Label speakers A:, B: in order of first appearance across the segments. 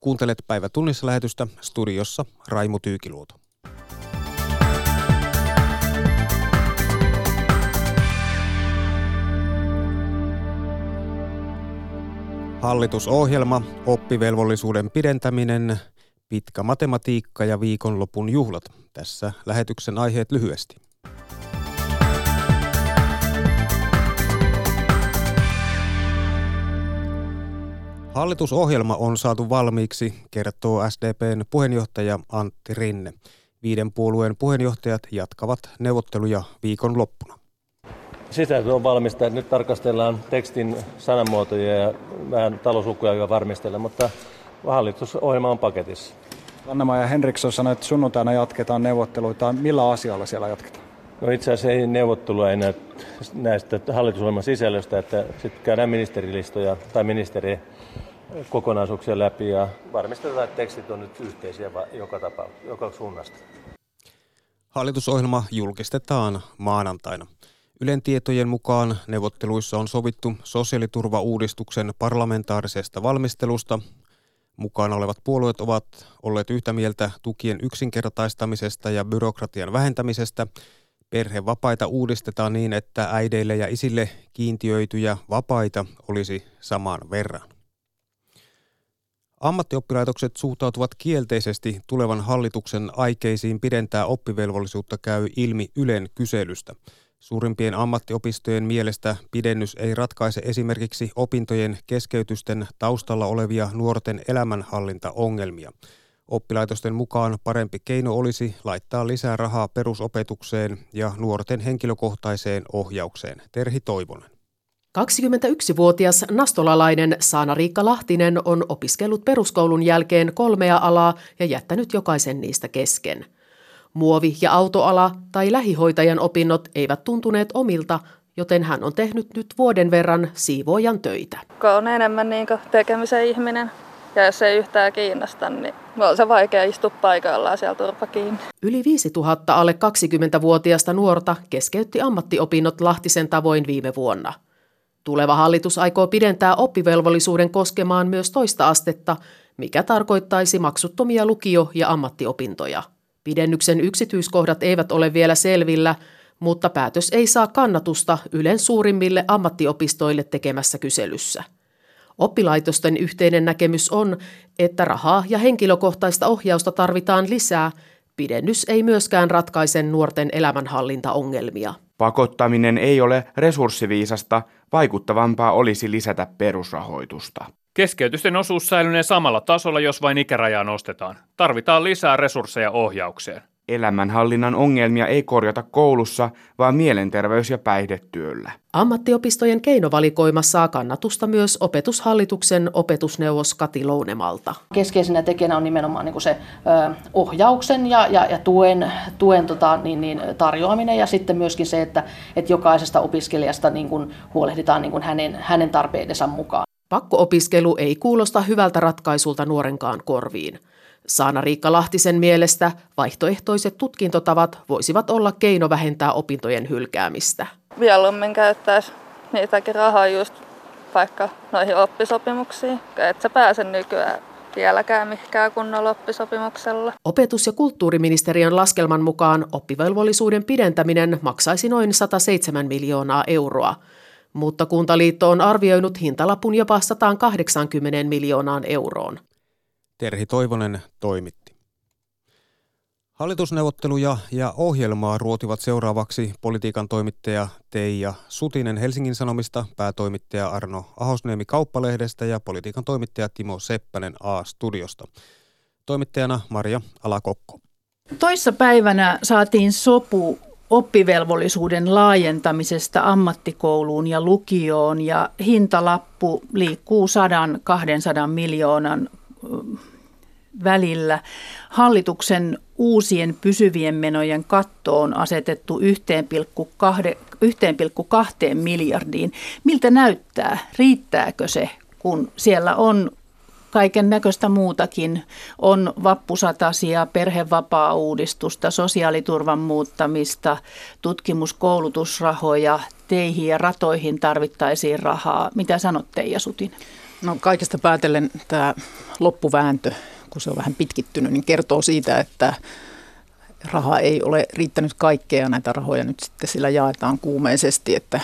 A: Kuuntelet päivä tunnissa lähetystä studiossa Raimo Tyykiluoto. Hallitusohjelma, oppivelvollisuuden pidentäminen, pitkä matematiikka ja viikonlopun juhlat. Tässä lähetyksen aiheet lyhyesti. Hallitusohjelma on saatu valmiiksi, kertoo SDPn puheenjohtaja Antti Rinne. Viiden puolueen puheenjohtajat jatkavat neuvotteluja viikon loppuna.
B: Sisältö on valmista. Nyt tarkastellaan tekstin sanamuotoja ja vähän talouslukuja jo varmistella, mutta hallitusohjelma on paketissa.
C: Anna ja Henriksson sanoi, että sunnuntaina jatketaan neuvotteluita. Millä asialla siellä jatketaan?
B: No itse asiassa ei neuvottelua enää näistä hallitusohjelman sisällöstä, että sitten käydään ministerilistoja tai ministeri kokonaisuuksia läpi ja varmistetaan, että tekstit on nyt yhteisiä joka tapa, joka suunnasta.
A: Hallitusohjelma julkistetaan maanantaina. Ylen tietojen mukaan neuvotteluissa on sovittu sosiaaliturvauudistuksen parlamentaarisesta valmistelusta. Mukana olevat puolueet ovat olleet yhtä mieltä tukien yksinkertaistamisesta ja byrokratian vähentämisestä. Perhevapaita uudistetaan niin, että äideille ja isille kiintiöityjä vapaita olisi saman verran. Ammattioppilaitokset suhtautuvat kielteisesti tulevan hallituksen aikeisiin pidentää oppivelvollisuutta käy ilmi Ylen kyselystä. Suurimpien ammattiopistojen mielestä pidennys ei ratkaise esimerkiksi opintojen keskeytysten taustalla olevia nuorten elämänhallintaongelmia. Oppilaitosten mukaan parempi keino olisi laittaa lisää rahaa perusopetukseen ja nuorten henkilökohtaiseen ohjaukseen. Terhi Toivonen.
D: 21-vuotias nastolalainen Saana-Riikka Lahtinen on opiskellut peruskoulun jälkeen kolmea alaa ja jättänyt jokaisen niistä kesken. Muovi- ja autoala tai lähihoitajan opinnot eivät tuntuneet omilta, joten hän on tehnyt nyt vuoden verran siivoojan töitä.
E: Kun on enemmän niin tekemisen ihminen ja jos ei yhtään kiinnosta, niin on se vaikea istua paikallaan siellä turpa kiinni.
D: Yli 5000 alle 20-vuotiasta nuorta keskeytti ammattiopinnot Lahtisen tavoin viime vuonna – Tuleva hallitus aikoo pidentää oppivelvollisuuden koskemaan myös toista astetta, mikä tarkoittaisi maksuttomia lukio- ja ammattiopintoja. Pidennyksen yksityiskohdat eivät ole vielä selvillä, mutta päätös ei saa kannatusta Ylen suurimmille ammattiopistoille tekemässä kyselyssä. Oppilaitosten yhteinen näkemys on, että rahaa ja henkilökohtaista ohjausta tarvitaan lisää. Pidennys ei myöskään ratkaise nuorten elämänhallintaongelmia.
F: Pakottaminen ei ole resurssiviisasta, vaikuttavampaa olisi lisätä perusrahoitusta.
G: Keskeytysten osuus säilynee samalla tasolla, jos vain ikärajaa nostetaan. Tarvitaan lisää resursseja ohjaukseen.
F: Elämänhallinnan ongelmia ei korjata koulussa, vaan mielenterveys- ja päihdetyöllä.
D: Ammattiopistojen keinovalikoima saa kannatusta myös opetushallituksen opetusneuvos Kati Lounemalta.
H: Keskeisenä tekijänä on nimenomaan niin se ö, ohjauksen ja, ja, ja tuen, tuen tota, niin, niin, tarjoaminen ja sitten myöskin se, että, että jokaisesta opiskelijasta niin kuin huolehditaan niin kuin hänen, hänen tarpeidensa mukaan.
D: Pakko-opiskelu ei kuulosta hyvältä ratkaisulta nuorenkaan korviin. Saana-Riikka Lahtisen mielestä vaihtoehtoiset tutkintotavat voisivat olla keino vähentää opintojen hylkäämistä.
E: Mieluummin käyttäisi niitäkin rahaa just vaikka noihin oppisopimuksiin, että sä pääse nykyään vieläkään mihinkään kunnolla oppisopimuksella.
D: Opetus- ja kulttuuriministeriön laskelman mukaan oppivelvollisuuden pidentäminen maksaisi noin 107 miljoonaa euroa, mutta Kuntaliitto on arvioinut hintalapun jopa 180 miljoonaan euroon.
A: Terhi Toivonen toimitti. Hallitusneuvotteluja ja ohjelmaa ruotivat seuraavaksi politiikan toimittaja Teija Sutinen Helsingin Sanomista, päätoimittaja Arno Ahosniemi Kauppalehdestä ja politiikan toimittaja Timo Seppänen A-studiosta. Toimittajana Maria Alakokko.
I: Toissa päivänä saatiin sopu oppivelvollisuuden laajentamisesta ammattikouluun ja lukioon ja hintalappu liikkuu 100-200 miljoonan välillä. Hallituksen uusien pysyvien menojen katto on asetettu 1,2 miljardiin. Miltä näyttää? Riittääkö se, kun siellä on kaiken näköistä muutakin. On vappusatasia, perhevapaa-uudistusta, sosiaaliturvan muuttamista, tutkimuskoulutusrahoja, teihin ja ratoihin tarvittaisiin rahaa. Mitä sanot Teija Sutin? No kaikesta päätellen tämä loppuvääntö, kun se on vähän pitkittynyt, niin kertoo siitä, että raha ei ole riittänyt kaikkea näitä rahoja nyt sitten sillä jaetaan kuumeisesti, että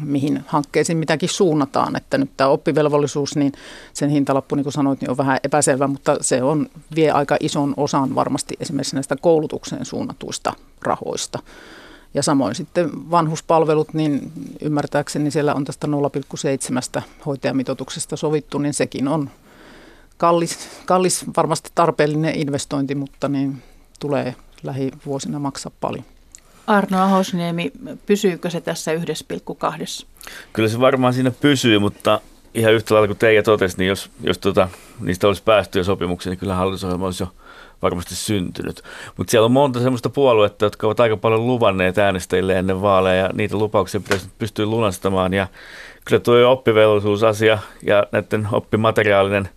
I: mihin hankkeisiin mitäkin suunnataan. Että nyt tämä oppivelvollisuus, niin sen hintalappu, niin kuin sanoit, niin on vähän epäselvä, mutta se on, vie aika ison osan varmasti esimerkiksi näistä koulutukseen suunnatuista rahoista. Ja samoin sitten vanhuspalvelut, niin ymmärtääkseni siellä on tästä 0,7 hoitajamitoituksesta sovittu, niin sekin on kallis, kallis varmasti tarpeellinen investointi, mutta niin tulee lähivuosina maksaa paljon. Arno Ahosniemi, pysyykö se tässä 1,2?
J: Kyllä se varmaan siinä pysyy, mutta ihan yhtä lailla kuin Teija totesi, niin jos, jos tota, niistä olisi päästy jo sopimukseen, niin kyllä hallitusohjelma olisi jo varmasti syntynyt. Mutta siellä on monta sellaista puoluetta, jotka ovat aika paljon luvanneet äänestäjille ennen vaaleja, ja niitä lupauksia pitäisi pystyä lunastamaan. Ja kyllä tuo oppivelvollisuusasia ja näiden oppimateriaalinen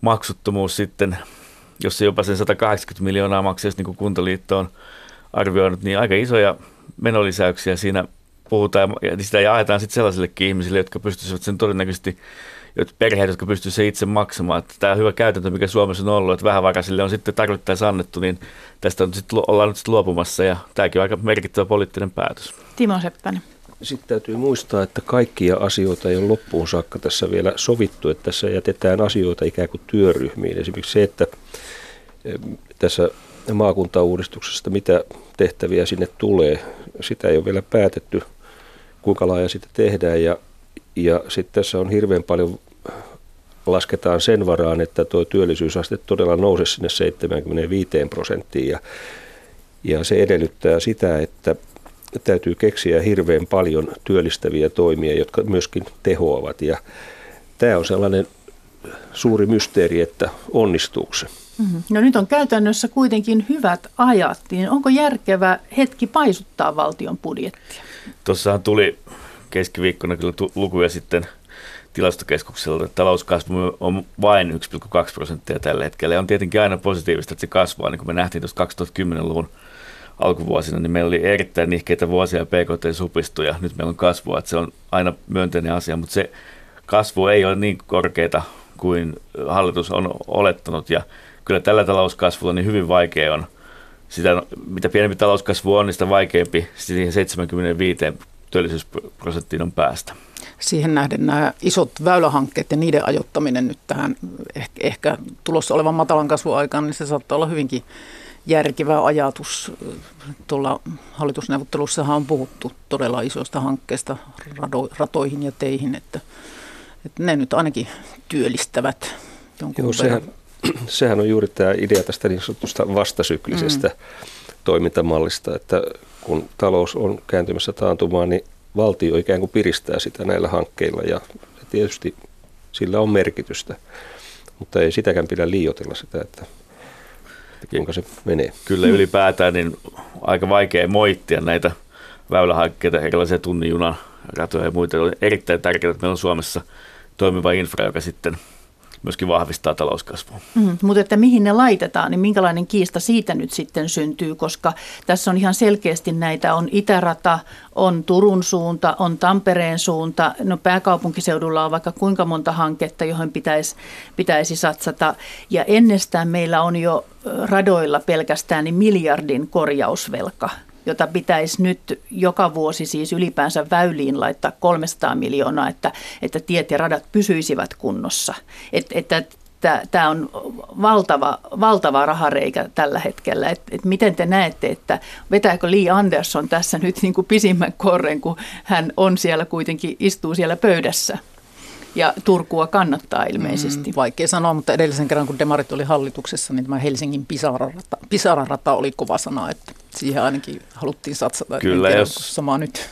J: maksuttomuus sitten, jos se jopa sen 180 miljoonaa maksaisi, niin kuin Kuntaliitto on arvioinut, niin aika isoja menolisäyksiä siinä puhutaan, ja sitä jaetaan sitten sellaisillekin ihmisille, jotka pystyisivät sen todennäköisesti perheet, jotka pystyvät se itse maksamaan. Että tämä hyvä käytäntö, mikä Suomessa on ollut, että vähävaraisille on sitten tarvittaessa annettu, niin tästä on sit, ollaan nyt sitten luopumassa ja tämäkin on aika merkittävä poliittinen päätös.
I: Timo Seppänen.
K: Sitten täytyy muistaa, että kaikkia asioita ei ole loppuun saakka tässä vielä sovittu, että tässä jätetään asioita ikään kuin työryhmiin. Esimerkiksi se, että tässä maakuntauudistuksesta, mitä tehtäviä sinne tulee, sitä ei ole vielä päätetty, kuinka laaja sitä tehdään ja ja sitten tässä on hirveän paljon, lasketaan sen varaan, että tuo työllisyysaste todella nousee sinne 75 prosenttiin. Ja, ja se edellyttää sitä, että täytyy keksiä hirveän paljon työllistäviä toimia, jotka myöskin tehoavat. Ja tämä on sellainen suuri mysteeri, että onnistuuko se.
I: Mm-hmm. No nyt on käytännössä kuitenkin hyvät ajat, niin onko järkevä hetki paisuttaa valtion budjettia?
J: Tuossahan tuli keskiviikkona kyllä lukuja sitten tilastokeskukselta, että talouskasvu on vain 1,2 prosenttia tällä hetkellä. Ja on tietenkin aina positiivista, että se kasvaa. Niin kuin me nähtiin tuossa 2010-luvun alkuvuosina, niin meillä oli erittäin nihkeitä vuosia ja PKT supistui ja nyt meillä on kasvua, että se on aina myönteinen asia, mutta se kasvu ei ole niin korkeita kuin hallitus on olettanut ja kyllä tällä talouskasvulla niin hyvin vaikea on sitä, mitä pienempi talouskasvu on, niin sitä vaikeampi siihen 75 työllisyysprosenttiin on päästä.
I: Siihen nähden nämä isot väylähankkeet ja niiden ajoittaminen nyt tähän ehkä, ehkä tulossa olevan matalan kasvuaikaan, niin se saattaa olla hyvinkin järkevä ajatus. Tuolla hallitusneuvottelussahan on puhuttu todella isoista hankkeista rado, ratoihin ja teihin, että, että ne nyt ainakin työllistävät jonkun Joo,
K: sehän, sehän on juuri tämä idea tästä niin sanotusta vastasyklisestä mm. toimintamallista, että kun talous on kääntymässä taantumaan, niin valtio ikään kuin piristää sitä näillä hankkeilla ja tietysti sillä on merkitystä, mutta ei sitäkään pidä liioitella sitä, että kuinka se menee.
J: Kyllä ylipäätään niin aika vaikea moittia näitä väylähankkeita, erilaisia tunnijunan ratoja ja muita. On erittäin tärkeää, että meillä on Suomessa toimiva infra, joka sitten – myöskin vahvistaa talouskasvua.
I: Mm, mutta että mihin ne laitetaan, niin minkälainen kiista siitä nyt sitten syntyy, koska tässä on ihan selkeästi näitä, on Itärata, on Turun suunta, on Tampereen suunta, no pääkaupunkiseudulla on vaikka kuinka monta hanketta, johon pitäisi, pitäisi satsata, ja ennestään meillä on jo radoilla pelkästään niin miljardin korjausvelka – jota pitäisi nyt joka vuosi siis ylipäänsä väyliin laittaa 300 miljoonaa, että, että tiet ja radat pysyisivät kunnossa. Et, että Tämä on valtava, valtava rahareikä tällä hetkellä. Et, et miten te näette, että vetääkö Lee Anderson tässä nyt niin kuin pisimmän korren, kun hän on siellä kuitenkin, istuu siellä pöydässä? ja Turkua kannattaa ilmeisesti. Mm, vaikea sanoa, mutta edellisen kerran kun Demarit oli hallituksessa, niin tämä Helsingin pisararata, pisararata oli kova sana, että siihen ainakin haluttiin satsata.
J: Kyllä, tiedä, jos sama nyt.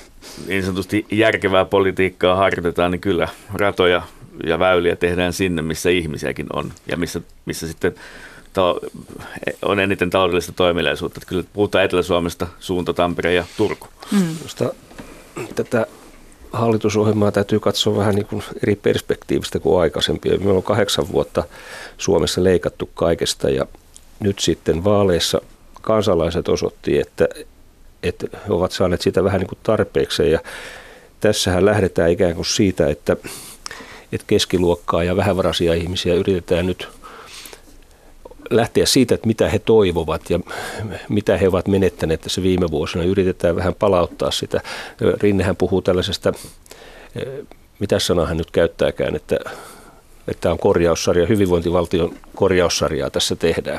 J: niin sanotusti järkevää politiikkaa harjoitetaan, niin kyllä ratoja ja väyliä tehdään sinne, missä ihmisiäkin on ja missä, missä sitten on eniten taloudellista toimeliaisuutta. Kyllä puhutaan Etelä-Suomesta, suunta Tampere ja Turku. Mm.
K: tätä hallitusohjelmaa täytyy katsoa vähän niin kuin eri perspektiivistä kuin aikaisempia. Meillä on kahdeksan vuotta Suomessa leikattu kaikesta ja nyt sitten vaaleissa kansalaiset osoitti, että, että he ovat saaneet sitä vähän niin kuin tarpeeksi ja tässähän lähdetään ikään kuin siitä, että, että keskiluokkaa ja vähävaraisia ihmisiä yritetään nyt lähteä siitä, että mitä he toivovat ja mitä he ovat menettäneet tässä viime vuosina. Yritetään vähän palauttaa sitä. Rinnehän puhuu tällaisesta, mitä sanaa hän nyt käyttääkään, että, että on korjaussarja, hyvinvointivaltion korjaussarjaa tässä tehdään.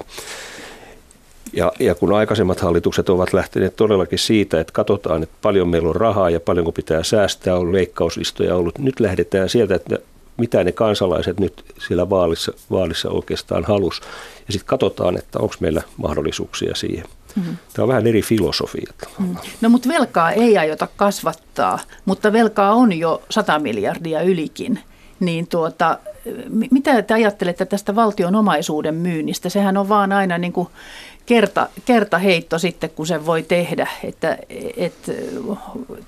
K: Ja, ja kun aikaisemmat hallitukset ovat lähteneet todellakin siitä, että katsotaan, että paljon meillä on rahaa ja paljonko pitää säästää, on leikkauslistoja ollut. Nyt lähdetään sieltä, että mitä ne kansalaiset nyt siellä vaalissa, vaalissa oikeastaan halus. Ja sitten katsotaan, että onko meillä mahdollisuuksia siihen. Mm-hmm. Tämä on vähän eri filosofia. Mm.
I: No mutta velkaa ei aiota kasvattaa, mutta velkaa on jo 100 miljardia ylikin. Niin tuota, mitä te ajattelette tästä valtion omaisuuden myynnistä? Sehän on vaan aina niin kuin kerta, kertaheitto sitten, kun se voi tehdä. Että, et,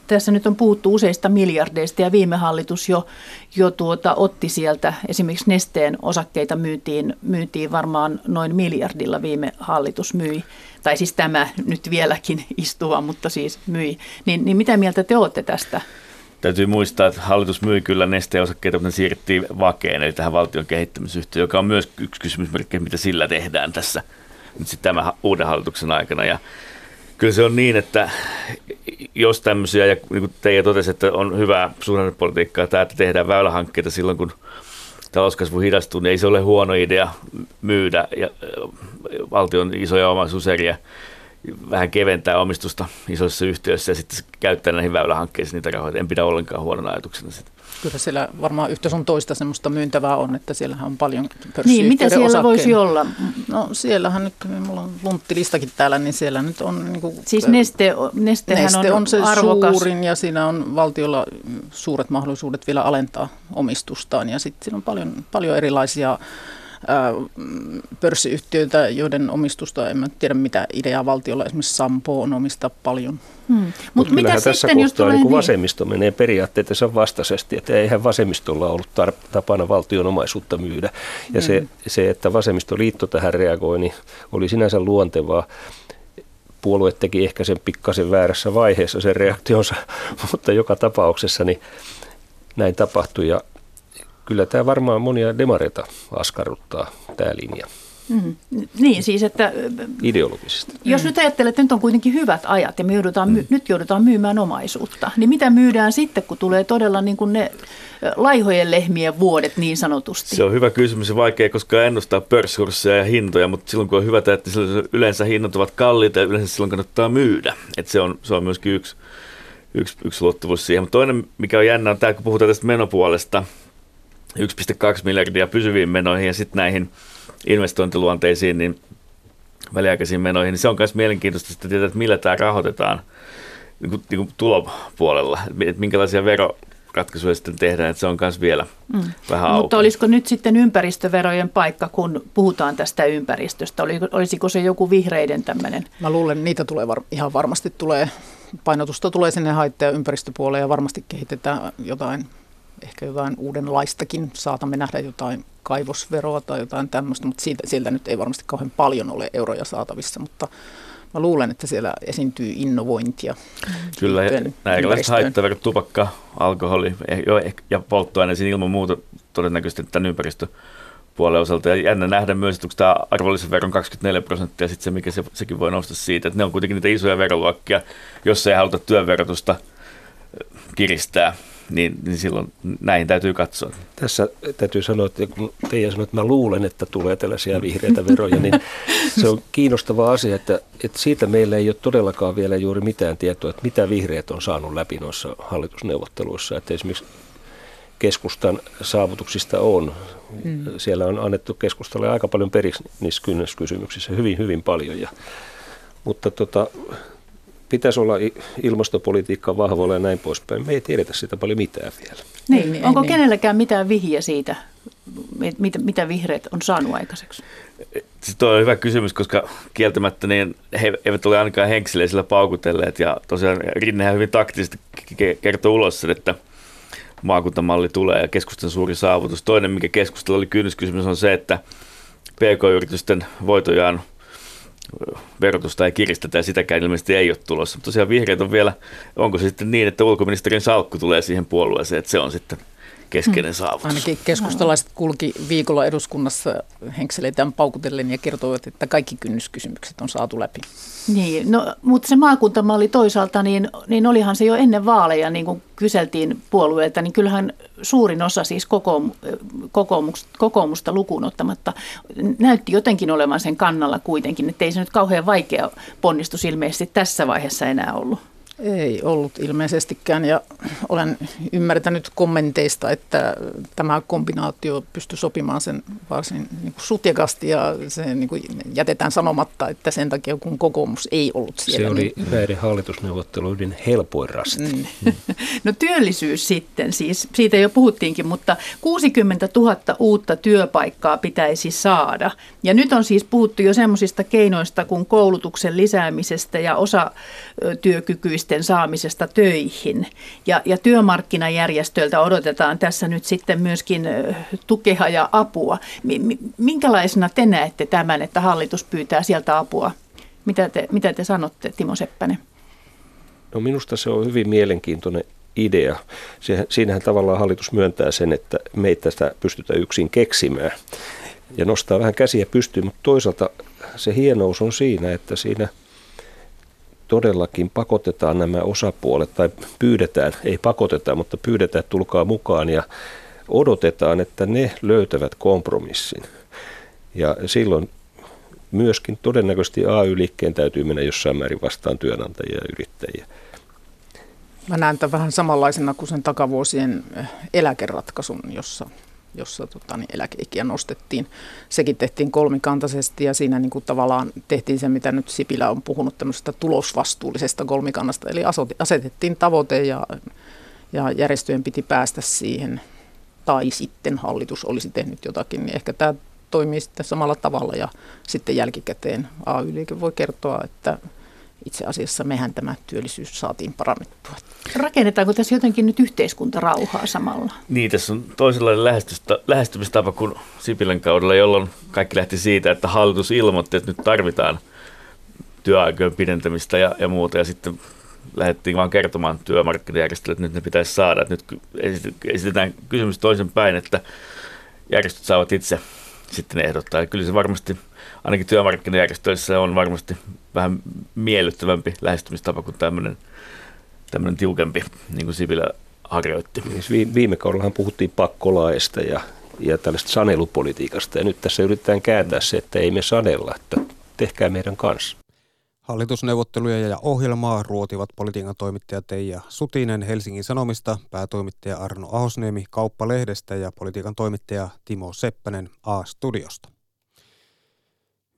I: tässä nyt on puhuttu useista miljardeista ja viime hallitus jo, jo tuota, otti sieltä esimerkiksi Nesteen osakkeita myytiin, myytiin varmaan noin miljardilla viime hallitus myi. Tai siis tämä nyt vieläkin istuva, mutta siis myi. Niin, niin mitä mieltä te olette tästä?
J: Täytyy muistaa, että hallitus myi kyllä nesteen osakkeita, mutta ne siirrettiin vakeen, eli tähän valtion kehittämisyhtiöön, joka on myös yksi kysymysmerkki, mitä sillä tehdään tässä nyt sitten tämän uuden hallituksen aikana. Ja kyllä se on niin, että jos tämmöisiä, ja niin kuin Teija totesi, että on hyvää suhdannepolitiikkaa, tämä, että tehdään väylähankkeita silloin, kun talouskasvu hidastuu, niin ei se ole huono idea myydä ja valtion isoja omaisuuseriä, vähän keventää omistusta isoissa yhtiöissä ja sitten käyttää näihin väylähankkeisiin niitä rahoja. En pidä ollenkaan huonona ajatuksena sitä.
L: Kyllä siellä varmaan yhtä sun toista semmoista myyntävää on, että siellähän on paljon
I: Niin, mitä siellä osakkeen. voisi olla?
L: No siellähän nyt, mulla on lunttilistakin täällä, niin siellä nyt on... Niin kuin,
I: siis neste, nestehän
L: neste on, on se arvokas. suurin ja siinä on valtiolla suuret mahdollisuudet vielä alentaa omistustaan ja sitten siinä on paljon, paljon erilaisia pörssiyhtiöitä, joiden omistusta, en mä tiedä mitä ideaa valtiolla, esimerkiksi Sampo on omista paljon.
K: Hmm. Mutta Mut mitä tässä sitten, kohtaa jos tulee niin vasemmisto menee periaatteessa vastaisesti, että eihän vasemmistolla ollut tar- tapana valtion omaisuutta myydä. Ja hmm. se, se, että vasemmistoliitto tähän reagoi, niin oli sinänsä luontevaa puolue teki ehkä sen pikkasen väärässä vaiheessa sen reaktionsa, mutta joka tapauksessa niin näin tapahtui ja kyllä tämä varmaan monia demareita askarruttaa, tämä linja.
I: Mm. Niin, siis että...
K: Ideologisesti.
I: Jos mm. nyt ajattelet, että nyt on kuitenkin hyvät ajat ja me joudutaan, mm. nyt joudutaan myymään omaisuutta, niin mitä myydään sitten, kun tulee todella niin kuin ne laihojen lehmien vuodet niin sanotusti?
J: Se on hyvä kysymys ja vaikea koska ennustaa pörssikursseja ja hintoja, mutta silloin kun on hyvä että yleensä hinnat ovat kalliita ja yleensä silloin kannattaa myydä. että se, on, se on myöskin yksi, yksi, yksi luottavuus siihen. Mutta toinen, mikä on jännä, on tämä, kun puhutaan tästä menopuolesta, 1,2 miljardia pysyviin menoihin ja sitten näihin investointiluonteisiin niin väliaikaisiin menoihin, niin se on myös mielenkiintoista sitten tietää, että millä tämä rahoitetaan niin kuin, niin kuin tulopuolella, että minkälaisia vero, ratkaisuja sitten tehdään, että se on myös vielä mm. vähän auki.
I: Mutta olisiko nyt sitten ympäristöverojen paikka, kun puhutaan tästä ympäristöstä? Olisiko se joku vihreiden tämmöinen?
L: Mä luulen, että niitä tulee var- ihan varmasti tulee, painotusta tulee sinne haitta- ja ympäristöpuoleen ja varmasti kehitetään jotain ehkä jotain uudenlaistakin, saatamme nähdä jotain kaivosveroa tai jotain tämmöistä, mutta siitä, sieltä nyt ei varmasti kauhean paljon ole euroja saatavissa, mutta mä luulen, että siellä esiintyy innovointia.
J: Kyllä, nämä erilaiset haittaverot, tupakka, alkoholi ja polttoaineisiin ilman muuta todennäköisesti tämän ympäristöpuolen osalta. Ja jännä nähdä myös, että onko tämä arvonlisäveron 24 prosenttia, sitten se, mikä se, sekin voi nousta siitä, että ne on kuitenkin niitä isoja veroluokkia, jos ei haluta työnverotusta kiristää niin, niin silloin näin täytyy katsoa.
K: Tässä täytyy sanoa, että kun Teija sanoi, että mä luulen, että tulee tällaisia vihreitä veroja, niin se on kiinnostava asia, että, että siitä meillä ei ole todellakaan vielä juuri mitään tietoa, että mitä vihreät on saanut läpi noissa hallitusneuvotteluissa. Että esimerkiksi keskustan saavutuksista on. Mm. Siellä on annettu keskustalle aika paljon periksi niissä kynnyskysymyksissä, hyvin, hyvin paljon. Ja, mutta tota, pitäisi olla ilmastopolitiikka vahvoilla ja näin poispäin. Me ei tiedetä sitä paljon mitään vielä.
I: Niin, niin, Onko niin. kenelläkään mitään vihiä siitä, mitä, mitä vihreät on saanut aikaiseksi?
J: Tuo on hyvä kysymys, koska kieltämättä niin he eivät ole ainakaan henkseleisillä paukutelleet. Ja tosiaan Rinnehän hyvin taktisesti kertoo ulos sen, että maakuntamalli tulee ja keskustan suuri saavutus. Toinen, mikä keskustelu oli kynnyskysymys, on se, että PK-yritysten voitojaan verotusta ei kiristetä ja sitäkään ilmeisesti ei ole tulossa. Mutta tosiaan vihreät on vielä, onko se sitten niin, että ulkoministerin salkku tulee siihen puolueeseen, että se on sitten keskeinen saavutus.
L: Ainakin keskustalaiset kulki viikolla eduskunnassa henkseleitään paukutellen ja kertoivat, että kaikki kynnyskysymykset on saatu läpi.
I: Niin, no, mutta se maakuntamalli toisaalta, niin, niin olihan se jo ennen vaaleja, niin kuin kyseltiin puolueelta, niin kyllähän suurin osa siis kokoomu, kokoomusta, kokoomusta lukuun ottamatta näytti jotenkin olevan sen kannalla kuitenkin, että ei se nyt kauhean vaikea ponnistus ilmeisesti tässä vaiheessa enää ollut.
L: Ei ollut ilmeisestikään ja olen ymmärtänyt kommenteista, että tämä kombinaatio pystyi sopimaan sen varsin niin kuin sutjakasti ja se niin kuin jätetään sanomatta, että sen takia kun kokoomus ei ollut siellä.
K: Se oli niin... näiden hallitusneuvotteluiden helpoin rasti. Mm.
I: No työllisyys sitten siis, siitä jo puhuttiinkin, mutta 60 000 uutta työpaikkaa pitäisi saada. Ja nyt on siis puhuttu jo semmoisista keinoista kuin koulutuksen lisäämisestä ja osa ihmisten saamisesta töihin. Ja, ja työmarkkinajärjestöiltä odotetaan tässä nyt sitten myöskin tukea ja apua. Minkälaisena te näette tämän, että hallitus pyytää sieltä apua? Mitä te, mitä te sanotte, Timo Seppänen?
K: No minusta se on hyvin mielenkiintoinen idea. Siinähän tavallaan hallitus myöntää sen, että meitä sitä pystytään yksin keksimään ja nostaa vähän käsiä pystyyn, mutta toisaalta se hienous on siinä, että siinä – todellakin pakotetaan nämä osapuolet, tai pyydetään, ei pakoteta, mutta pyydetään, että tulkaa mukaan ja odotetaan, että ne löytävät kompromissin. Ja silloin myöskin todennäköisesti AY-liikkeen täytyy mennä jossain määrin vastaan työnantajia ja yrittäjiä.
L: Mä näen tämän vähän samanlaisena kuin sen takavuosien eläkeratkaisun, jossa jossa tota, niin eläkeikiä nostettiin. Sekin tehtiin kolmikantaisesti ja siinä niin kuin tavallaan tehtiin se, mitä nyt Sipilä on puhunut tämmöisestä tulosvastuullisesta kolmikannasta. Eli asetettiin tavoite ja, ja järjestöjen piti päästä siihen tai sitten hallitus olisi tehnyt jotakin, niin ehkä tämä toimii sitten samalla tavalla ja sitten jälkikäteen AY-liike voi kertoa, että itse asiassa mehän tämä työllisyys saatiin parannettua.
I: Rakennetaanko tässä jotenkin nyt yhteiskuntarauhaa samalla?
J: Niin, tässä on toisenlainen lähestymistapa kuin Sipilän kaudella, jolloin kaikki lähti siitä, että hallitus ilmoitti, että nyt tarvitaan työaikojen pidentämistä ja, ja muuta, ja sitten lähdettiin vaan kertomaan työmarkkinajärjestöille, että nyt ne pitäisi saada. Että nyt esitetään kysymys toisen päin, että järjestöt saavat itse sitten ehdottaa. Ja kyllä se varmasti, ainakin työmarkkinajärjestöissä on varmasti vähän miellyttävämpi lähestymistapa kuin tämmöinen, tämmöinen tiukempi, niin kuin Sipilä harjoitti.
K: Niin, viime kaudellahan puhuttiin pakkolaista ja, ja tällaista sanelupolitiikasta, ja nyt tässä yritetään kääntää se, että ei me sanella, että tehkää meidän kanssa.
A: Hallitusneuvotteluja ja ohjelmaa ruotivat politiikan toimittaja Teija Sutinen Helsingin Sanomista, päätoimittaja Arno Ahosniemi Kauppalehdestä ja politiikan toimittaja Timo Seppänen A-studiosta.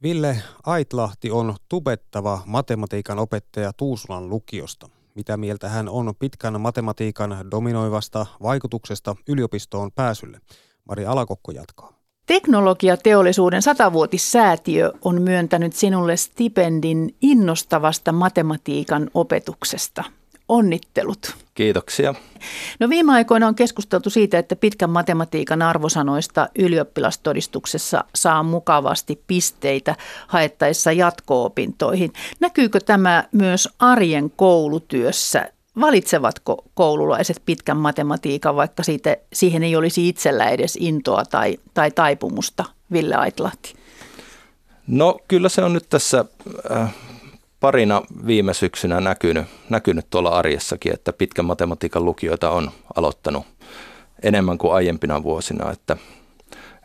A: Ville Aitlahti on tubettava matematiikan opettaja Tuusulan lukiosta. Mitä mieltä hän on pitkän matematiikan dominoivasta vaikutuksesta yliopistoon pääsylle? Mari Alakokko jatkaa.
I: Teknologiateollisuuden satavuotissäätiö on myöntänyt sinulle stipendin innostavasta matematiikan opetuksesta. Onnittelut.
M: Kiitoksia.
I: No viime aikoina on keskusteltu siitä, että pitkän matematiikan arvosanoista ylioppilastodistuksessa saa mukavasti pisteitä haettaessa jatko-opintoihin. Näkyykö tämä myös arjen koulutyössä? Valitsevatko koululaiset pitkän matematiikan, vaikka siitä, siihen ei olisi itsellä edes intoa tai, tai taipumusta, Ville Aitlahti?
M: No kyllä se on nyt tässä äh, parina viime syksynä näkynyt, näkynyt tuolla arjessakin, että pitkän matematiikan lukijoita on aloittanut enemmän kuin aiempina vuosina, että,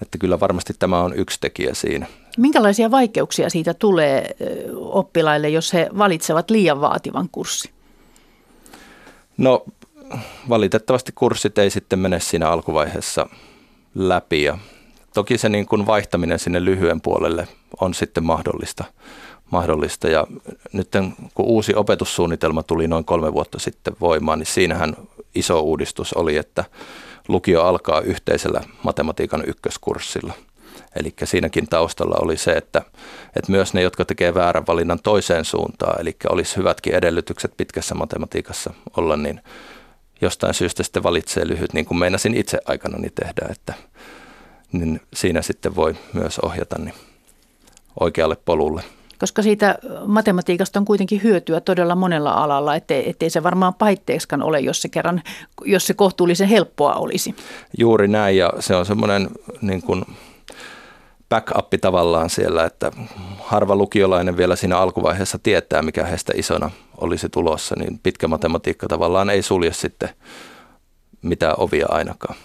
M: että kyllä varmasti tämä on yksi tekijä siinä.
I: Minkälaisia vaikeuksia siitä tulee oppilaille, jos he valitsevat liian vaativan kurssin?
M: No valitettavasti kurssit ei sitten mene siinä alkuvaiheessa läpi ja toki se niin kuin vaihtaminen sinne lyhyen puolelle on sitten mahdollista mahdollista. Ja nyt kun uusi opetussuunnitelma tuli noin kolme vuotta sitten voimaan, niin siinähän iso uudistus oli, että lukio alkaa yhteisellä matematiikan ykköskurssilla. Eli siinäkin taustalla oli se, että, että myös ne, jotka tekee väärän valinnan toiseen suuntaan, eli olisi hyvätkin edellytykset pitkässä matematiikassa olla, niin jostain syystä sitten valitsee lyhyt, niin kuin meinasin itse aikanani tehdä, että niin siinä sitten voi myös ohjata niin oikealle polulle
I: Koska siitä matematiikasta on kuitenkin hyötyä todella monella alalla, ettei, ettei se varmaan paitteeksikaan ole, jos se kerran, jos se kohtuullisen helppoa olisi.
M: Juuri näin ja se on semmoinen niin kuin backup tavallaan siellä, että harva lukiolainen vielä siinä alkuvaiheessa tietää, mikä heistä isona olisi tulossa, niin pitkä matematiikka tavallaan ei sulje sitten mitään ovia ainakaan.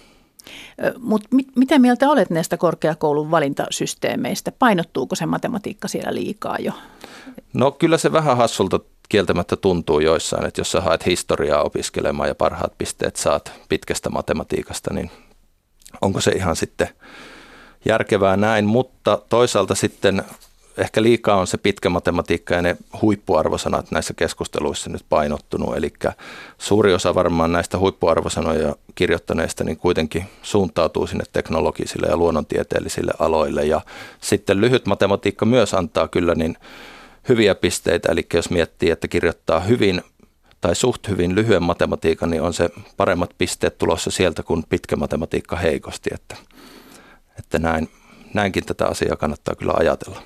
I: Mutta mit, mitä mieltä olet näistä korkeakoulun valintasysteemeistä? Painottuuko se matematiikka siellä liikaa jo?
M: No kyllä se vähän hassulta kieltämättä tuntuu joissain, että jos sä haet historiaa opiskelemaan ja parhaat pisteet saat pitkästä matematiikasta, niin onko se ihan sitten järkevää näin, mutta toisaalta sitten ehkä liikaa on se pitkä matematiikka ja ne huippuarvosanat näissä keskusteluissa nyt painottunut. Eli suuri osa varmaan näistä huippuarvosanoja kirjoittaneista niin kuitenkin suuntautuu sinne teknologisille ja luonnontieteellisille aloille. Ja sitten lyhyt matematiikka myös antaa kyllä niin hyviä pisteitä. Eli jos miettii, että kirjoittaa hyvin tai suht hyvin lyhyen matematiikan, niin on se paremmat pisteet tulossa sieltä kuin pitkä matematiikka heikosti. Että, että näin, näinkin tätä asiaa kannattaa kyllä ajatella.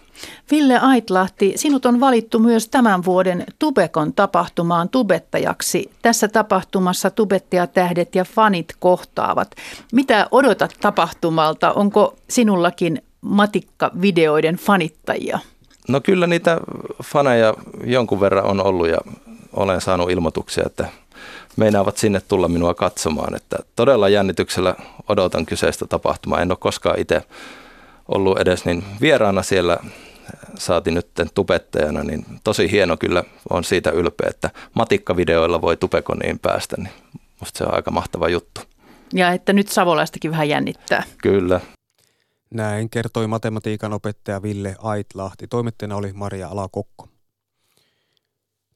I: Ville Aitlahti, sinut on valittu myös tämän vuoden Tubekon tapahtumaan tubettajaksi. Tässä tapahtumassa tubettajat ja fanit kohtaavat. Mitä odotat tapahtumalta? Onko sinullakin matikkavideoiden fanittajia?
M: No kyllä niitä faneja jonkun verran on ollut ja olen saanut ilmoituksia, että meinaavat sinne tulla minua katsomaan. Että todella jännityksellä odotan kyseistä tapahtumaa. En ole koskaan itse ollut edes niin vieraana siellä saati nyt tubettajana, niin tosi hieno kyllä on siitä ylpeä, että matikkavideoilla voi tupekoniin päästä, niin musta se on aika mahtava juttu.
I: Ja että nyt Savolaistakin vähän jännittää.
M: Kyllä.
A: Näin kertoi matematiikan opettaja Ville Aitlahti. Toimittajana oli Maria Alakokko.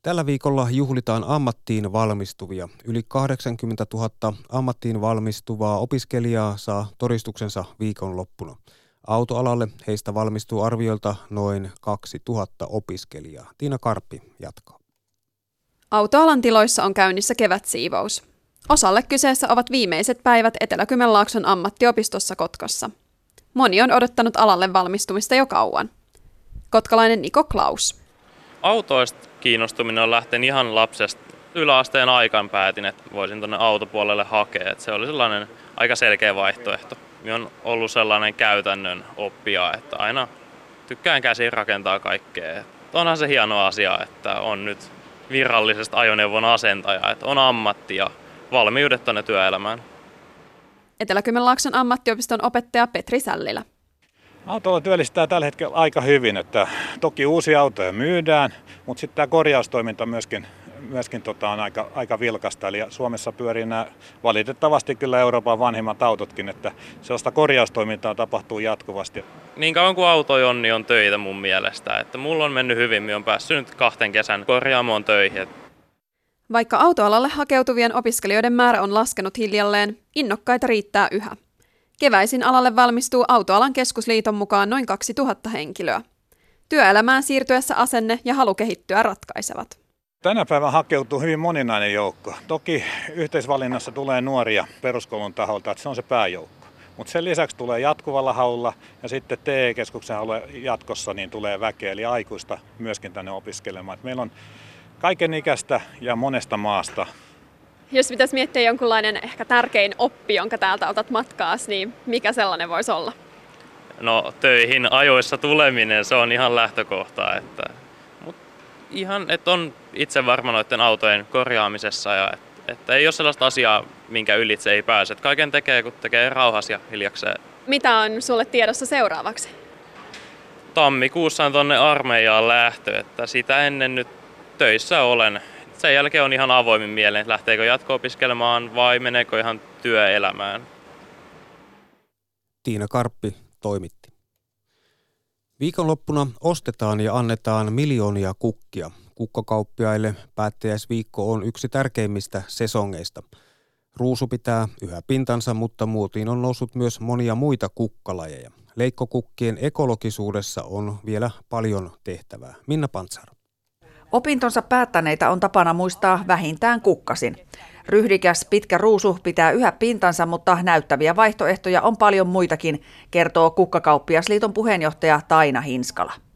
A: Tällä viikolla juhlitaan ammattiin valmistuvia. Yli 80 000 ammattiin valmistuvaa opiskelijaa saa todistuksensa viikonloppuna. Autoalalle heistä valmistuu arviolta noin 2000 opiskelijaa. Tiina Karppi jatkaa.
N: Autoalan tiloissa on käynnissä kevätsiivous. Osalle kyseessä ovat viimeiset päivät Etelä-Kymenlaakson ammattiopistossa Kotkassa. Moni on odottanut alalle valmistumista jo kauan. Kotkalainen Niko Klaus.
O: Autoista kiinnostuminen on lähtenyt ihan lapsesta. Yläasteen aikaan päätin, että voisin tuonne autopuolelle hakea. Että se oli sellainen aika selkeä vaihtoehto. Minä on ollut sellainen käytännön oppija, että aina tykkään käsin rakentaa kaikkea. Onhan se hieno asia, että on nyt virallisesta ajoneuvon asentaja, että on ammatti ja valmiudet tuonne työelämään.
N: Etelä-Kymenlaakson ammattiopiston opettaja Petri Sällilä.
P: Autolla työllistää tällä hetkellä aika hyvin, että toki uusia autoja myydään, mutta sitten tämä korjaustoiminta myöskin myöskin tota, on aika, aika vilkasta. Eli Suomessa pyörii nämä valitettavasti kyllä Euroopan vanhimmat autotkin, että sellaista korjaustoimintaa tapahtuu jatkuvasti.
O: Niin kauan kuin auto on, niin on töitä mun mielestä. Että mulla on mennyt hyvin, minä on päässyt nyt kahten kesän korjaamoon töihin.
N: Vaikka autoalalle hakeutuvien opiskelijoiden määrä on laskenut hiljalleen, innokkaita riittää yhä. Keväisin alalle valmistuu Autoalan keskusliiton mukaan noin 2000 henkilöä. Työelämään siirtyessä asenne ja halu kehittyä ratkaisevat.
P: Tänä päivänä hakeutuu hyvin moninainen joukko. Toki yhteisvalinnassa tulee nuoria peruskoulun taholta, että se on se pääjoukko. Mutta sen lisäksi tulee jatkuvalla haulla ja sitten TE-keskuksen haulla jatkossa niin tulee väkeä, eli aikuista myöskin tänne opiskelemaan. Et meillä on kaiken ikäistä ja monesta maasta.
N: Jos pitäisi miettiä jonkunlainen ehkä tärkein oppi, jonka täältä otat matkaas, niin mikä sellainen voisi olla?
O: No töihin ajoissa tuleminen, se on ihan lähtökohta. Että ihan, että on itse varma noiden autojen korjaamisessa ja että, että ei ole sellaista asiaa, minkä ylitse ei pääse. Että kaiken tekee, kun tekee rauhassa ja hiljakseen.
N: Mitä on sulle tiedossa seuraavaksi?
O: Tammikuussa on tonne armeijaan lähtö, että sitä ennen nyt töissä olen. Sen jälkeen on ihan avoimin mieleen, että lähteekö jatko-opiskelemaan vai meneekö ihan työelämään.
A: Tiina Karppi toimitti. Viikonloppuna ostetaan ja annetaan miljoonia kukkia. Kukkakauppiaille päättäjäisviikko on yksi tärkeimmistä sesongeista. Ruusu pitää yhä pintansa, mutta muotiin on noussut myös monia muita kukkalajeja. Leikkokukkien ekologisuudessa on vielä paljon tehtävää. Minna Pantsar.
Q: Opintonsa päättäneitä on tapana muistaa vähintään kukkasin. Ryhdikäs pitkä ruusu pitää yhä pintansa, mutta näyttäviä vaihtoehtoja on paljon muitakin, kertoo Kukkakauppiasliiton puheenjohtaja Taina Hinskala.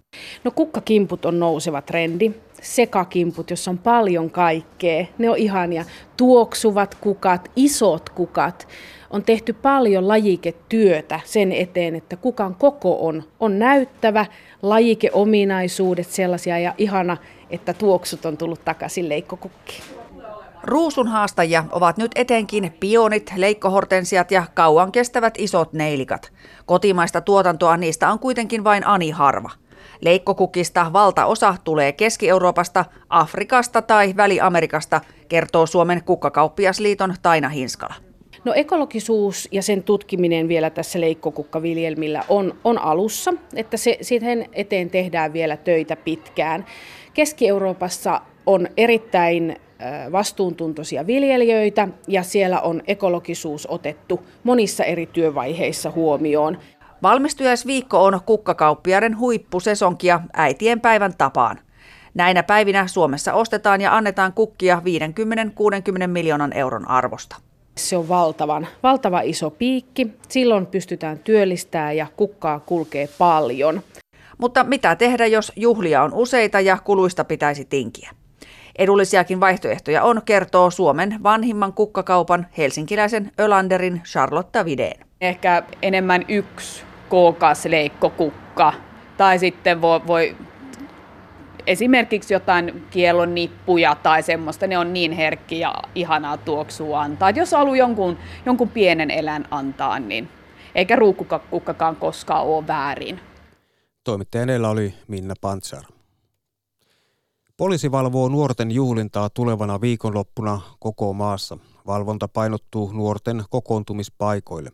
R: No kukkakimput on nouseva trendi. Sekakimput, jossa on paljon kaikkea. Ne on ihania. Tuoksuvat kukat, isot kukat. On tehty paljon lajiketyötä sen eteen, että kukan koko on, on näyttävä, lajikeominaisuudet sellaisia ja ihana, että tuoksut on tullut takaisin leikkokukkiin.
Q: Ruusun haastajia ovat nyt etenkin pionit, leikkohortensiat ja kauan kestävät isot neilikat. Kotimaista tuotantoa niistä on kuitenkin vain ani harva. Leikkokukista valtaosa tulee Keski-Euroopasta, Afrikasta tai Väli-Amerikasta, kertoo Suomen kukkakauppiasliiton Taina Hinskala.
R: No ekologisuus ja sen tutkiminen vielä tässä leikkokukkaviljelmillä on, on alussa, että se, sen eteen tehdään vielä töitä pitkään. Keski-Euroopassa on erittäin vastuuntuntoisia viljelijöitä ja siellä on ekologisuus otettu monissa eri työvaiheissa huomioon.
Q: Valmistujaisviikko on kukkakauppiaiden huippusesonkia äitien päivän tapaan. Näinä päivinä Suomessa ostetaan ja annetaan kukkia 50-60 miljoonan euron arvosta.
R: Se on valtavan, valtava iso piikki. Silloin pystytään työllistämään ja kukkaa kulkee paljon.
Q: Mutta mitä tehdä, jos juhlia on useita ja kuluista pitäisi tinkiä? Edullisiakin vaihtoehtoja on, kertoo Suomen vanhimman kukkakaupan helsinkiläisen Ölanderin Charlotte Videen.
S: Ehkä enemmän yksi kookas leikkokukka tai sitten voi, voi esimerkiksi jotain kielon nippuja tai semmoista, ne on niin herkki ja ihanaa tuoksua antaa. Et jos haluaa jonkun, jonkun pienen elän antaa, niin eikä ruukkukakkaan koskaan ole väärin.
A: Toimittajan edellä oli Minna Pantsar. Poliisi valvoo nuorten juhlintaa tulevana viikonloppuna koko maassa. Valvonta painottuu nuorten kokoontumispaikoille.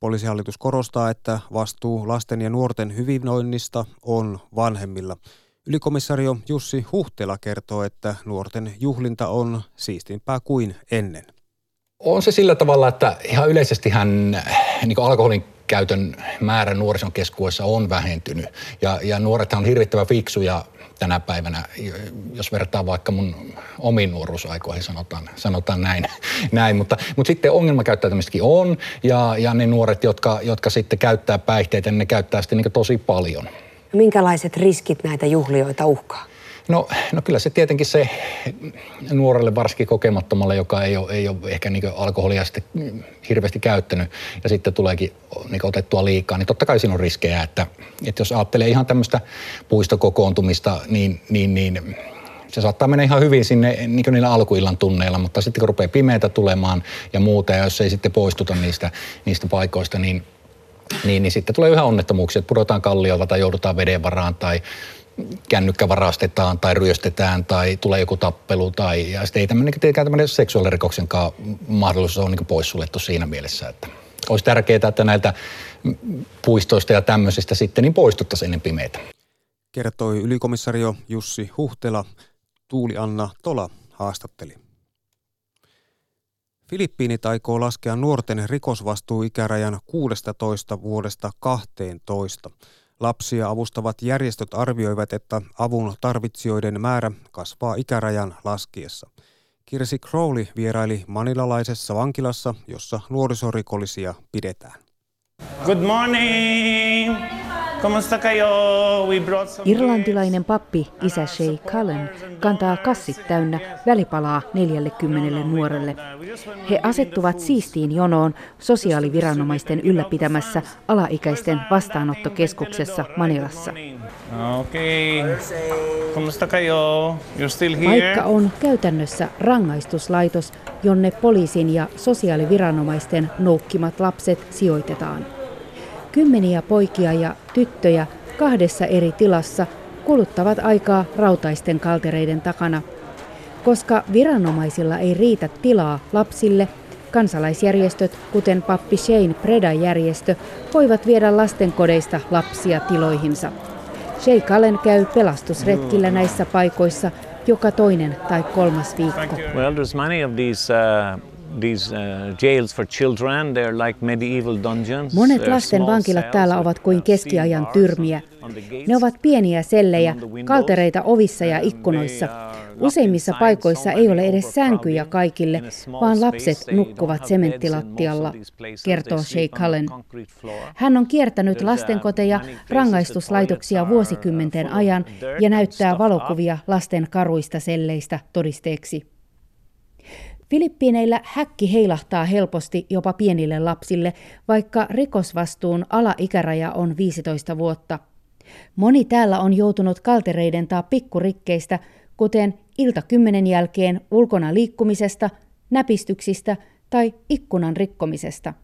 A: Poliisihallitus korostaa, että vastuu lasten ja nuorten hyvinvoinnista on vanhemmilla. Ylikomissario Jussi Huhtela kertoo, että nuorten juhlinta on siistimpää kuin ennen.
T: On se sillä tavalla, että ihan yleisesti hän niin alkoholin käytön määrä nuorison keskuudessa on vähentynyt. Ja, ja nuorethan on hirvittävän fiksuja tänä päivänä, jos vertaa vaikka mun omiin nuoruusaikoihin, sanotaan, sanotaan näin. näin. Mutta, mutta sitten ongelmakäyttäytymistäkin on, ja, ja ne nuoret, jotka, jotka sitten käyttää päihteitä, niin ne käyttää sitten niin tosi paljon.
U: Minkälaiset riskit näitä juhlioita uhkaa?
T: No, no kyllä se tietenkin se nuorelle, varsinkin kokemattomalle, joka ei ole, ei ole ehkä niin alkoholia sitten hirveästi käyttänyt ja sitten tuleekin niin otettua liikaa, niin totta kai siinä on riskejä, että, että jos ajattelee ihan tämmöistä puistokokoontumista, niin, niin, niin se saattaa mennä ihan hyvin sinne niin niillä alkuillan tunneilla, mutta sitten kun rupeaa pimeätä tulemaan ja muuta, ja jos ei sitten poistuta niistä, niistä paikoista, niin, niin, niin sitten tulee yhä onnettomuuksia, että pudotaan kalliolta tai joudutaan veden varaan tai kännykkä varastetaan tai ryöstetään tai tulee joku tappelu tai ja sitten ei tämmöinen, tämmöinen seksuaalirikoksen mahdollisuus on niin poissuljettu siinä mielessä, että olisi tärkeää, että näiltä puistoista ja tämmöisistä sitten niin poistuttaisiin ennen pimeitä.
A: Kertoi ylikomissario Jussi Huhtela. Tuuli Anna Tola haastatteli. Filippiinit aikoo laskea nuorten rikosvastuuikärajan 16 vuodesta 12. Lapsia avustavat järjestöt arvioivat, että avun tarvitsijoiden määrä kasvaa ikärajan laskiessa. Kirsi Crowley vieraili manilalaisessa vankilassa, jossa nuorisorikollisia pidetään.
V: Good morning!
W: Irlantilainen pappi, isä Shay Cullen, kantaa kassit täynnä välipalaa 40 nuorelle. He asettuvat siistiin jonoon sosiaaliviranomaisten ylläpitämässä alaikäisten vastaanottokeskuksessa Manilassa. Paikka on käytännössä rangaistuslaitos, jonne poliisin ja sosiaaliviranomaisten noukkimat lapset sijoitetaan. Kymmeniä poikia ja tyttöjä kahdessa eri tilassa kuluttavat aikaa rautaisten kaltereiden takana. Koska viranomaisilla ei riitä tilaa lapsille, kansalaisjärjestöt, kuten Pappi Shane Preda-järjestö, voivat viedä lastenkodeista lapsia tiloihinsa. Sheikh Allen käy pelastusretkillä näissä paikoissa joka toinen tai kolmas viikko.
V: Well, there's many of these uh,
X: these uh, jails for children. They're like medieval dungeons.
W: Monet lasten vankilat täällä ovat kuin keskiajan tyrmiä. Ne ovat pieniä sellejä, kaltereita ovissa ja ikkunoissa. Useimmissa paikoissa ei ole edes sänkyjä kaikille, vaan lapset nukkuvat sementtilattialla, kertoo Sheikh Cullen. Hän on kiertänyt lastenkoteja, rangaistuslaitoksia vuosikymmenten ajan ja näyttää valokuvia lasten karuista selleistä todisteeksi. Filippiineillä häkki heilahtaa helposti jopa pienille lapsille, vaikka rikosvastuun alaikäraja on 15 vuotta. Moni täällä on joutunut kaltereiden tai pikkurikkeistä, kuten ilta kymmenen jälkeen ulkona liikkumisesta, näpistyksistä tai ikkunan rikkomisesta.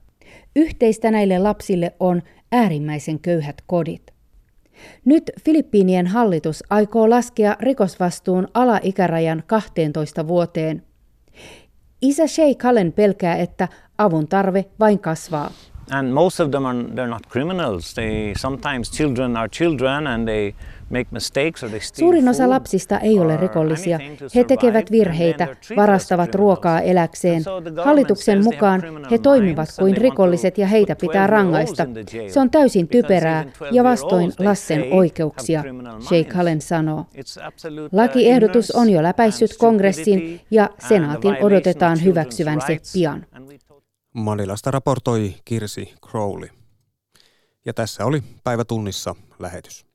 W: Yhteistä näille lapsille on äärimmäisen köyhät kodit. Nyt Filippiinien hallitus aikoo laskea rikosvastuun alaikärajan 12 vuoteen. Isä Shay Cullen pelkää, että avun tarve vain kasvaa.
X: And most of them are they're not criminals. They sometimes children are children and they
W: Suurin osa lapsista ei ole rikollisia. He tekevät virheitä, varastavat ruokaa eläkseen. Hallituksen mukaan he toimivat kuin rikolliset ja heitä pitää rangaista. Se on täysin typerää ja vastoin lasten oikeuksia, Sheikh Halen sanoo. Uh, Lakiehdotus on jo läpäissyt kongressin ja senaatin odotetaan hyväksyvän se pian.
A: Manilasta raportoi Kirsi Crowley. Ja tässä oli päivätunnissa lähetys.